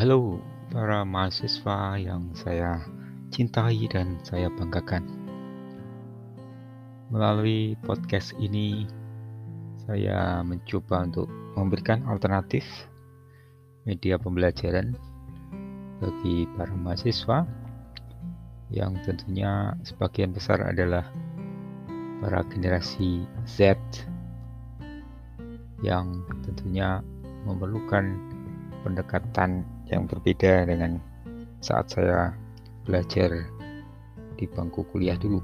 Halo para mahasiswa yang saya cintai dan saya banggakan. Melalui podcast ini, saya mencoba untuk memberikan alternatif media pembelajaran bagi para mahasiswa yang tentunya sebagian besar adalah para generasi Z yang tentunya memerlukan pendekatan yang berbeda dengan saat saya belajar di bangku kuliah dulu.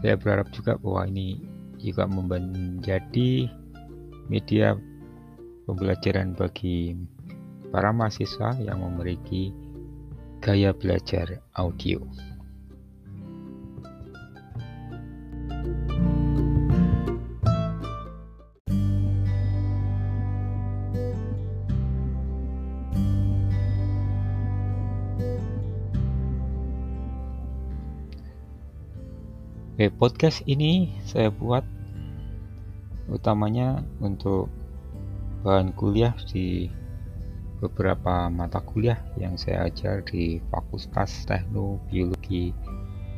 Saya berharap juga bahwa ini juga menjadi media pembelajaran bagi para mahasiswa yang memiliki gaya belajar audio. Oke, podcast ini saya buat utamanya untuk bahan kuliah di beberapa mata kuliah yang saya ajar di Fakultas Teknobiologi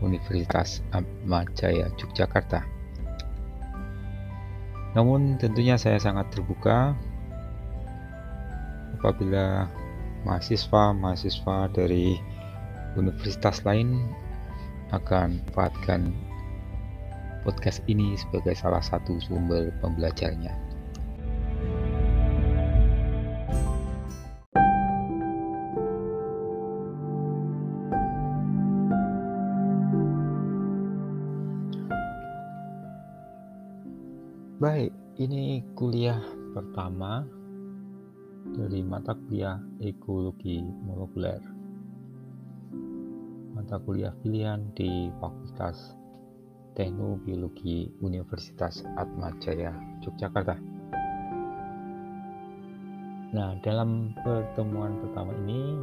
Universitas Atmajaya Yogyakarta. Namun tentunya saya sangat terbuka apabila mahasiswa-mahasiswa dari universitas lain akan manfaatkan podcast ini sebagai salah satu sumber pembelajarnya. Baik, ini kuliah pertama dari mata kuliah ekologi molekuler. Mata kuliah pilihan di Fakultas Teknobiologi Universitas Atmajaya Yogyakarta. Nah, dalam pertemuan pertama ini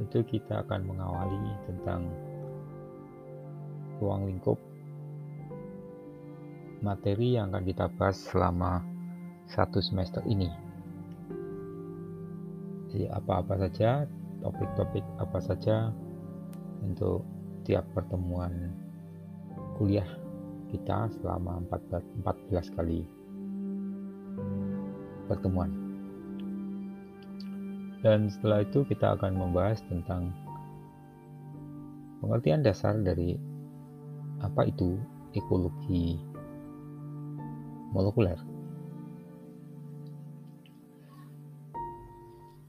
itu kita akan mengawali tentang ruang lingkup materi yang akan kita bahas selama satu semester ini. Jadi apa-apa saja, topik-topik apa saja untuk tiap pertemuan kuliah kita selama 14, 14 kali pertemuan. Dan setelah itu kita akan membahas tentang pengertian dasar dari apa itu ekologi molekuler.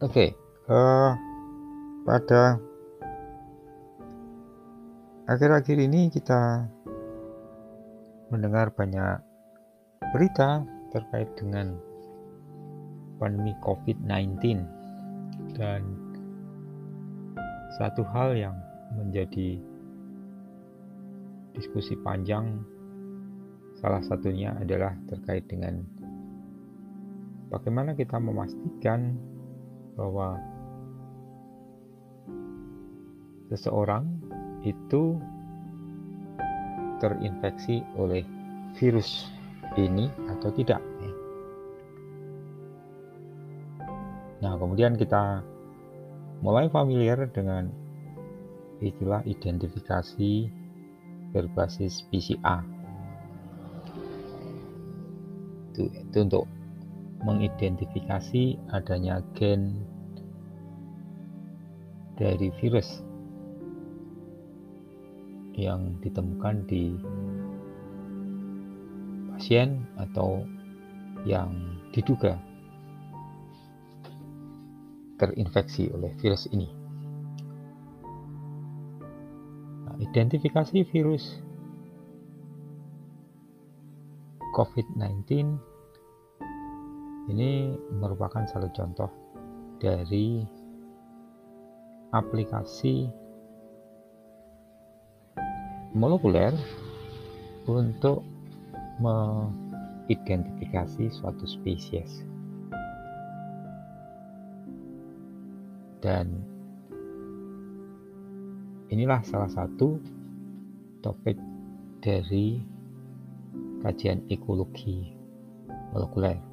Oke, okay, uh, pada akhir-akhir ini kita mendengar banyak berita terkait dengan pandemi COVID-19 dan satu hal yang menjadi diskusi panjang salah satunya adalah terkait dengan bagaimana kita memastikan bahwa seseorang itu terinfeksi oleh virus ini atau tidak. Nah, kemudian kita mulai familiar dengan istilah identifikasi berbasis PCR. Itu, itu untuk mengidentifikasi adanya gen dari virus yang ditemukan di pasien atau yang diduga terinfeksi oleh virus ini. Nah, identifikasi virus COVID-19 ini merupakan salah contoh dari aplikasi molekuler untuk mengidentifikasi suatu spesies. Dan inilah salah satu topik dari kajian ekologi molekuler.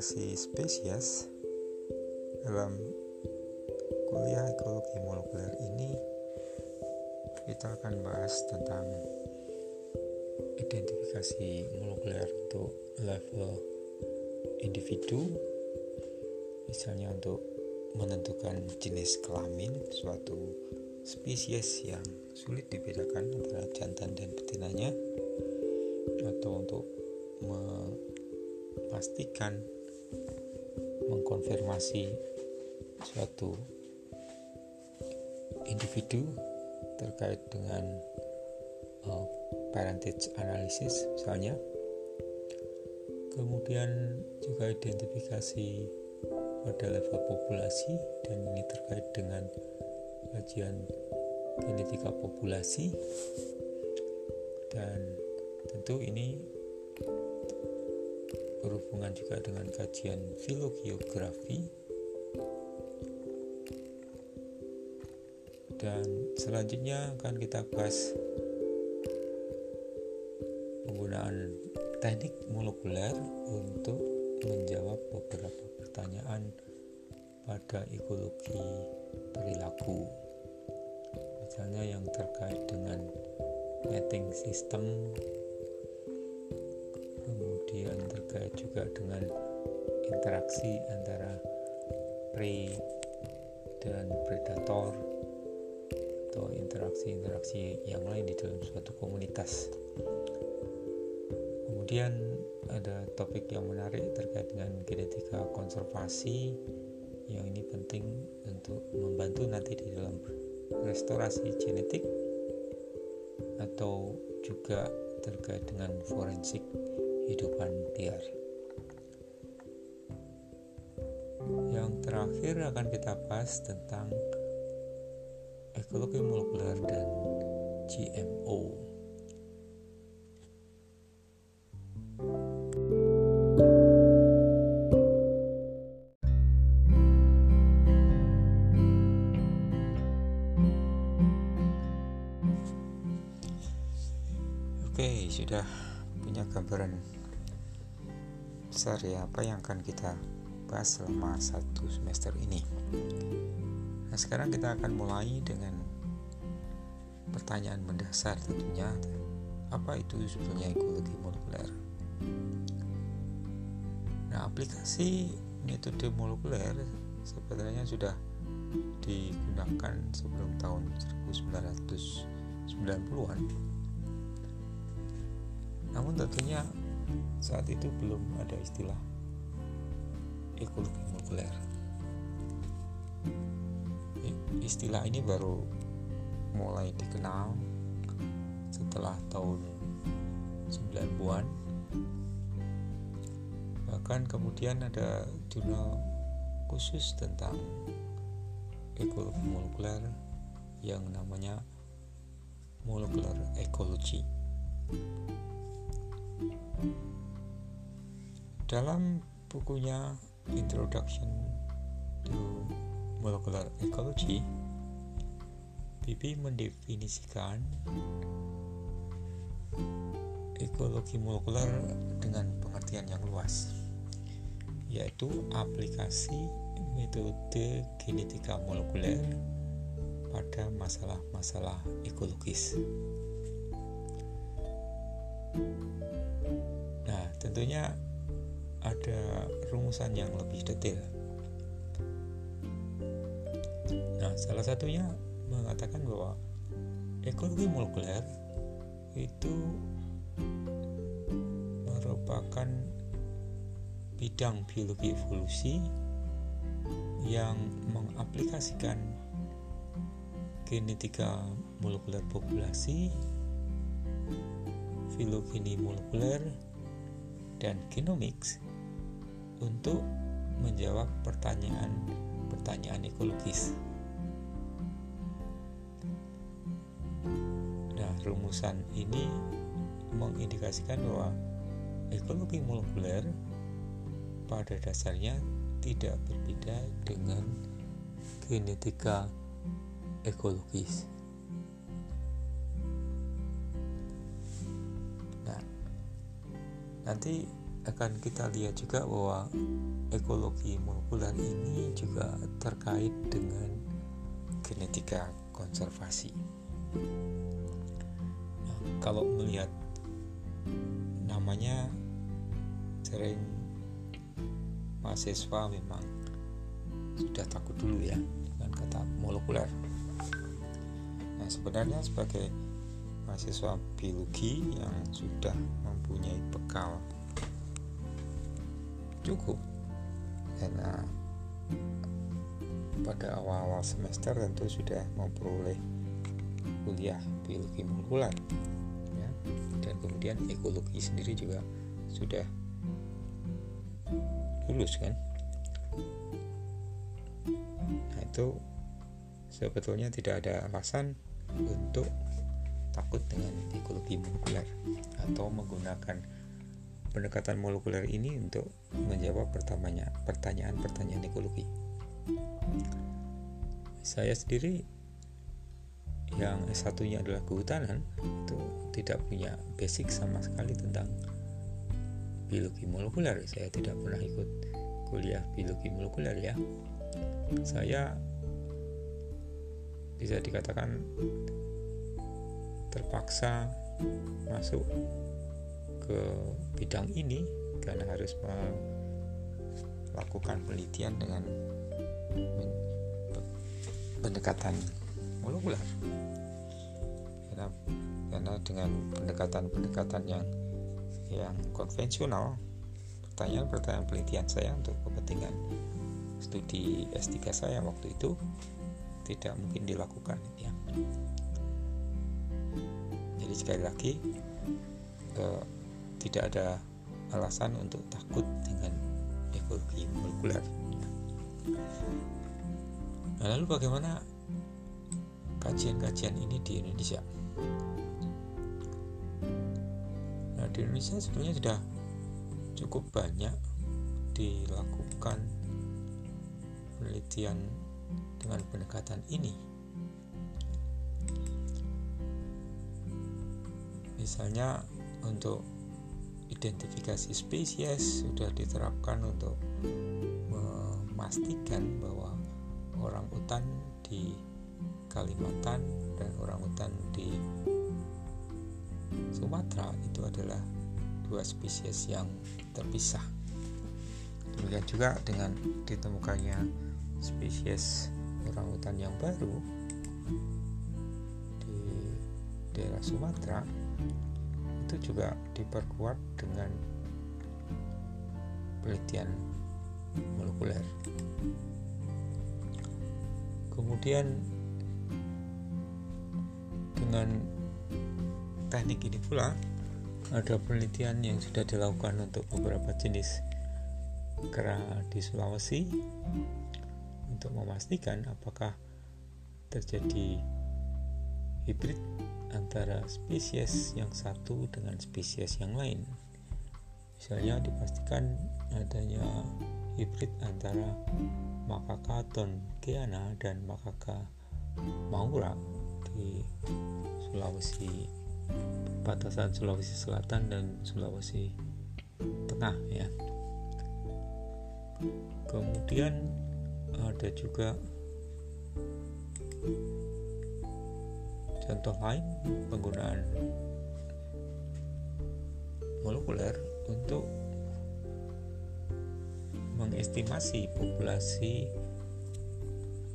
Identifikasi spesies dalam kuliah ekologi molekuler ini kita akan bahas tentang identifikasi molekuler untuk level individu misalnya untuk menentukan jenis kelamin suatu spesies yang sulit dibedakan antara jantan dan betinanya atau untuk memastikan mengkonfirmasi suatu individu terkait dengan uh, parentage analysis misalnya. Kemudian juga identifikasi pada level populasi dan ini terkait dengan kajian genetika populasi. Dan tentu ini berhubungan juga dengan kajian filogeografi. Dan selanjutnya akan kita bahas penggunaan teknik molekuler untuk menjawab beberapa pertanyaan pada ekologi perilaku. Misalnya yang terkait dengan mating system kemudian terkait juga dengan interaksi antara prey dan predator atau interaksi-interaksi yang lain di dalam suatu komunitas. Kemudian ada topik yang menarik terkait dengan genetika konservasi yang ini penting untuk membantu nanti di dalam restorasi genetik atau juga terkait dengan forensik hidupan liar. Yang terakhir akan kita bahas tentang ekologi molekuler dan GMO. Besar ya apa yang akan kita bahas selama satu semester ini. Nah, sekarang kita akan mulai dengan pertanyaan mendasar tentunya. Apa itu sebetulnya ekologi molekuler? Nah, aplikasi metode molekuler sebenarnya sudah digunakan sebelum tahun 1990-an namun tentunya saat itu belum ada istilah ekologi molekuler. Istilah ini baru mulai dikenal setelah tahun 90-an. Bahkan kemudian ada jurnal khusus tentang ekologi molekuler yang namanya Molecular Ecology. Dalam bukunya Introduction to Molecular Ecology, Bibi mendefinisikan ekologi molekuler dengan pengertian yang luas, yaitu aplikasi metode genetika molekuler pada masalah-masalah ekologis. Tentunya ada rumusan yang lebih detail. Nah, salah satunya mengatakan bahwa ekologi molekuler itu merupakan bidang biologi evolusi yang mengaplikasikan genetika molekuler populasi filogeni molekuler, dan genomics untuk menjawab pertanyaan-pertanyaan ekologis. Nah, rumusan ini mengindikasikan bahwa ekologi molekuler pada dasarnya tidak berbeda dengan genetika ekologis. Nanti akan kita lihat juga bahwa ekologi molekuler ini juga terkait dengan genetika konservasi. Nah, kalau melihat namanya sering mahasiswa memang sudah takut dulu ya dengan kata molekuler. Nah, sebenarnya sebagai mahasiswa biologi yang sudah mempunyai bekal. Cukup. Karena pada awal-awal semester tentu sudah memperoleh kuliah biologi molekuler ya. Dan kemudian ekologi sendiri juga sudah lulus kan? Nah itu sebetulnya tidak ada alasan untuk takut dengan ekologi molekuler atau menggunakan pendekatan molekuler ini untuk menjawab pertanyaan-pertanyaan ekologi. Saya sendiri yang S1-nya adalah kehutanan itu tidak punya basic sama sekali tentang biologi molekuler. Saya tidak pernah ikut kuliah biologi molekuler ya. Saya bisa dikatakan terpaksa masuk ke bidang ini karena harus melakukan penelitian dengan pendekatan molekuler. Karena, karena dengan pendekatan-pendekatan yang yang konvensional pertanyaan-pertanyaan penelitian saya untuk kepentingan studi S3 saya waktu itu tidak mungkin dilakukan ya jadi sekali lagi eh, tidak ada alasan untuk takut dengan ekologi molekuler. Nah, lalu bagaimana kajian-kajian ini di Indonesia? Nah, di Indonesia sebenarnya sudah cukup banyak dilakukan penelitian dengan pendekatan ini. Misalnya untuk identifikasi spesies sudah diterapkan untuk memastikan bahwa orang utan di Kalimantan dan orang utan di Sumatera itu adalah dua spesies yang terpisah. Demikian juga dengan ditemukannya spesies orang utan yang baru di daerah Sumatera itu juga diperkuat dengan penelitian molekuler. Kemudian dengan teknik ini pula ada penelitian yang sudah dilakukan untuk beberapa jenis kera di Sulawesi untuk memastikan apakah terjadi hibrid antara spesies yang satu dengan spesies yang lain. Misalnya dipastikan adanya hibrid antara makaka tonkeana dan makaka maura di Sulawesi batasan Sulawesi Selatan dan Sulawesi Tengah ya. Kemudian ada juga Contoh lain penggunaan molekuler untuk mengestimasi populasi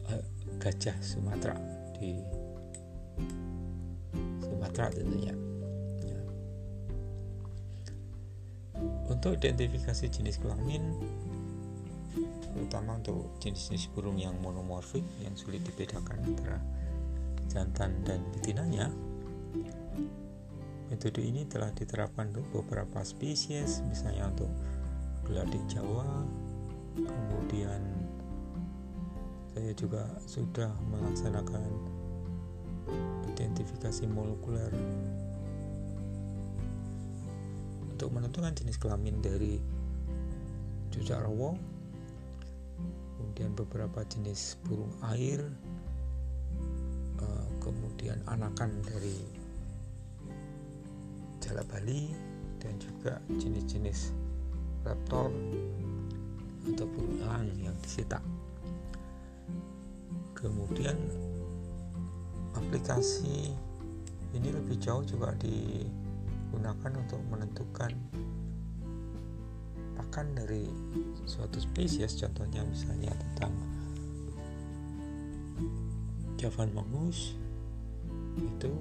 uh, gajah Sumatera di Sumatera tentunya. Ya. Untuk identifikasi jenis kelamin terutama untuk jenis-jenis burung yang monomorfik yang sulit dibedakan antara jantan dan betinanya. Metode ini telah diterapkan untuk beberapa spesies misalnya untuk geladik Jawa. Kemudian saya juga sudah melaksanakan identifikasi molekuler untuk menentukan jenis kelamin dari cucak rawo kemudian beberapa jenis burung air kemudian anakan dari jala Bali dan juga jenis-jenis raptor ataupun elang yang disita kemudian aplikasi ini lebih jauh juga digunakan untuk menentukan pakan dari suatu spesies contohnya misalnya tentang Javan mongoose itu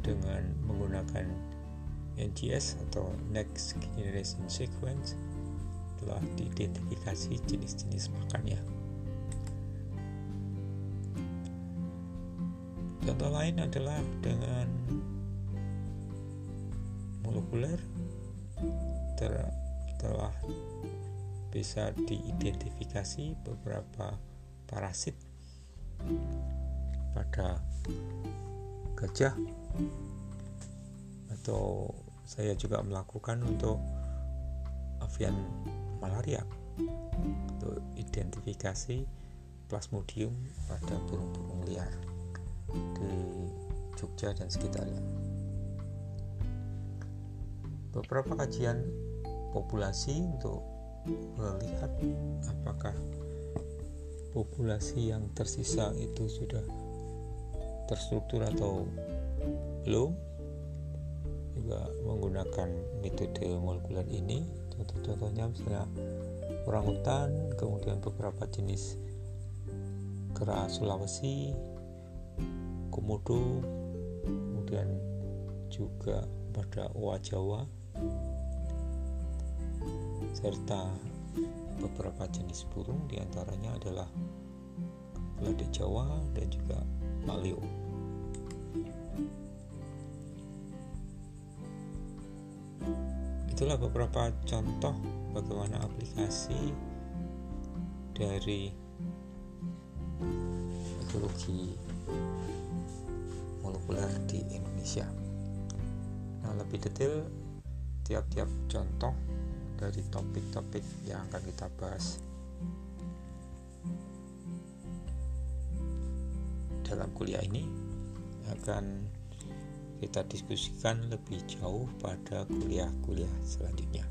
dengan menggunakan NGS atau Next Generation Sequence telah diidentifikasi jenis-jenis makannya. Contoh lain adalah dengan molekuler ter telah bisa diidentifikasi beberapa parasit pada gajah atau saya juga melakukan untuk avian malaria untuk identifikasi plasmodium pada burung-burung liar di Jogja dan sekitarnya. Beberapa kajian populasi untuk melihat apakah populasi yang tersisa itu sudah terstruktur atau belum juga menggunakan metode molekuler ini contoh-contohnya misalnya orang hutan kemudian beberapa jenis kera Sulawesi komodo kemudian juga pada owa Jawa serta beberapa jenis burung di antaranya adalah Lade Jawa dan juga Malio. Itulah beberapa contoh bagaimana aplikasi dari ekologi molekuler di Indonesia. Nah, lebih detail tiap-tiap contoh dari topik-topik yang akan kita bahas dalam kuliah ini akan kita diskusikan lebih jauh pada kuliah-kuliah selanjutnya.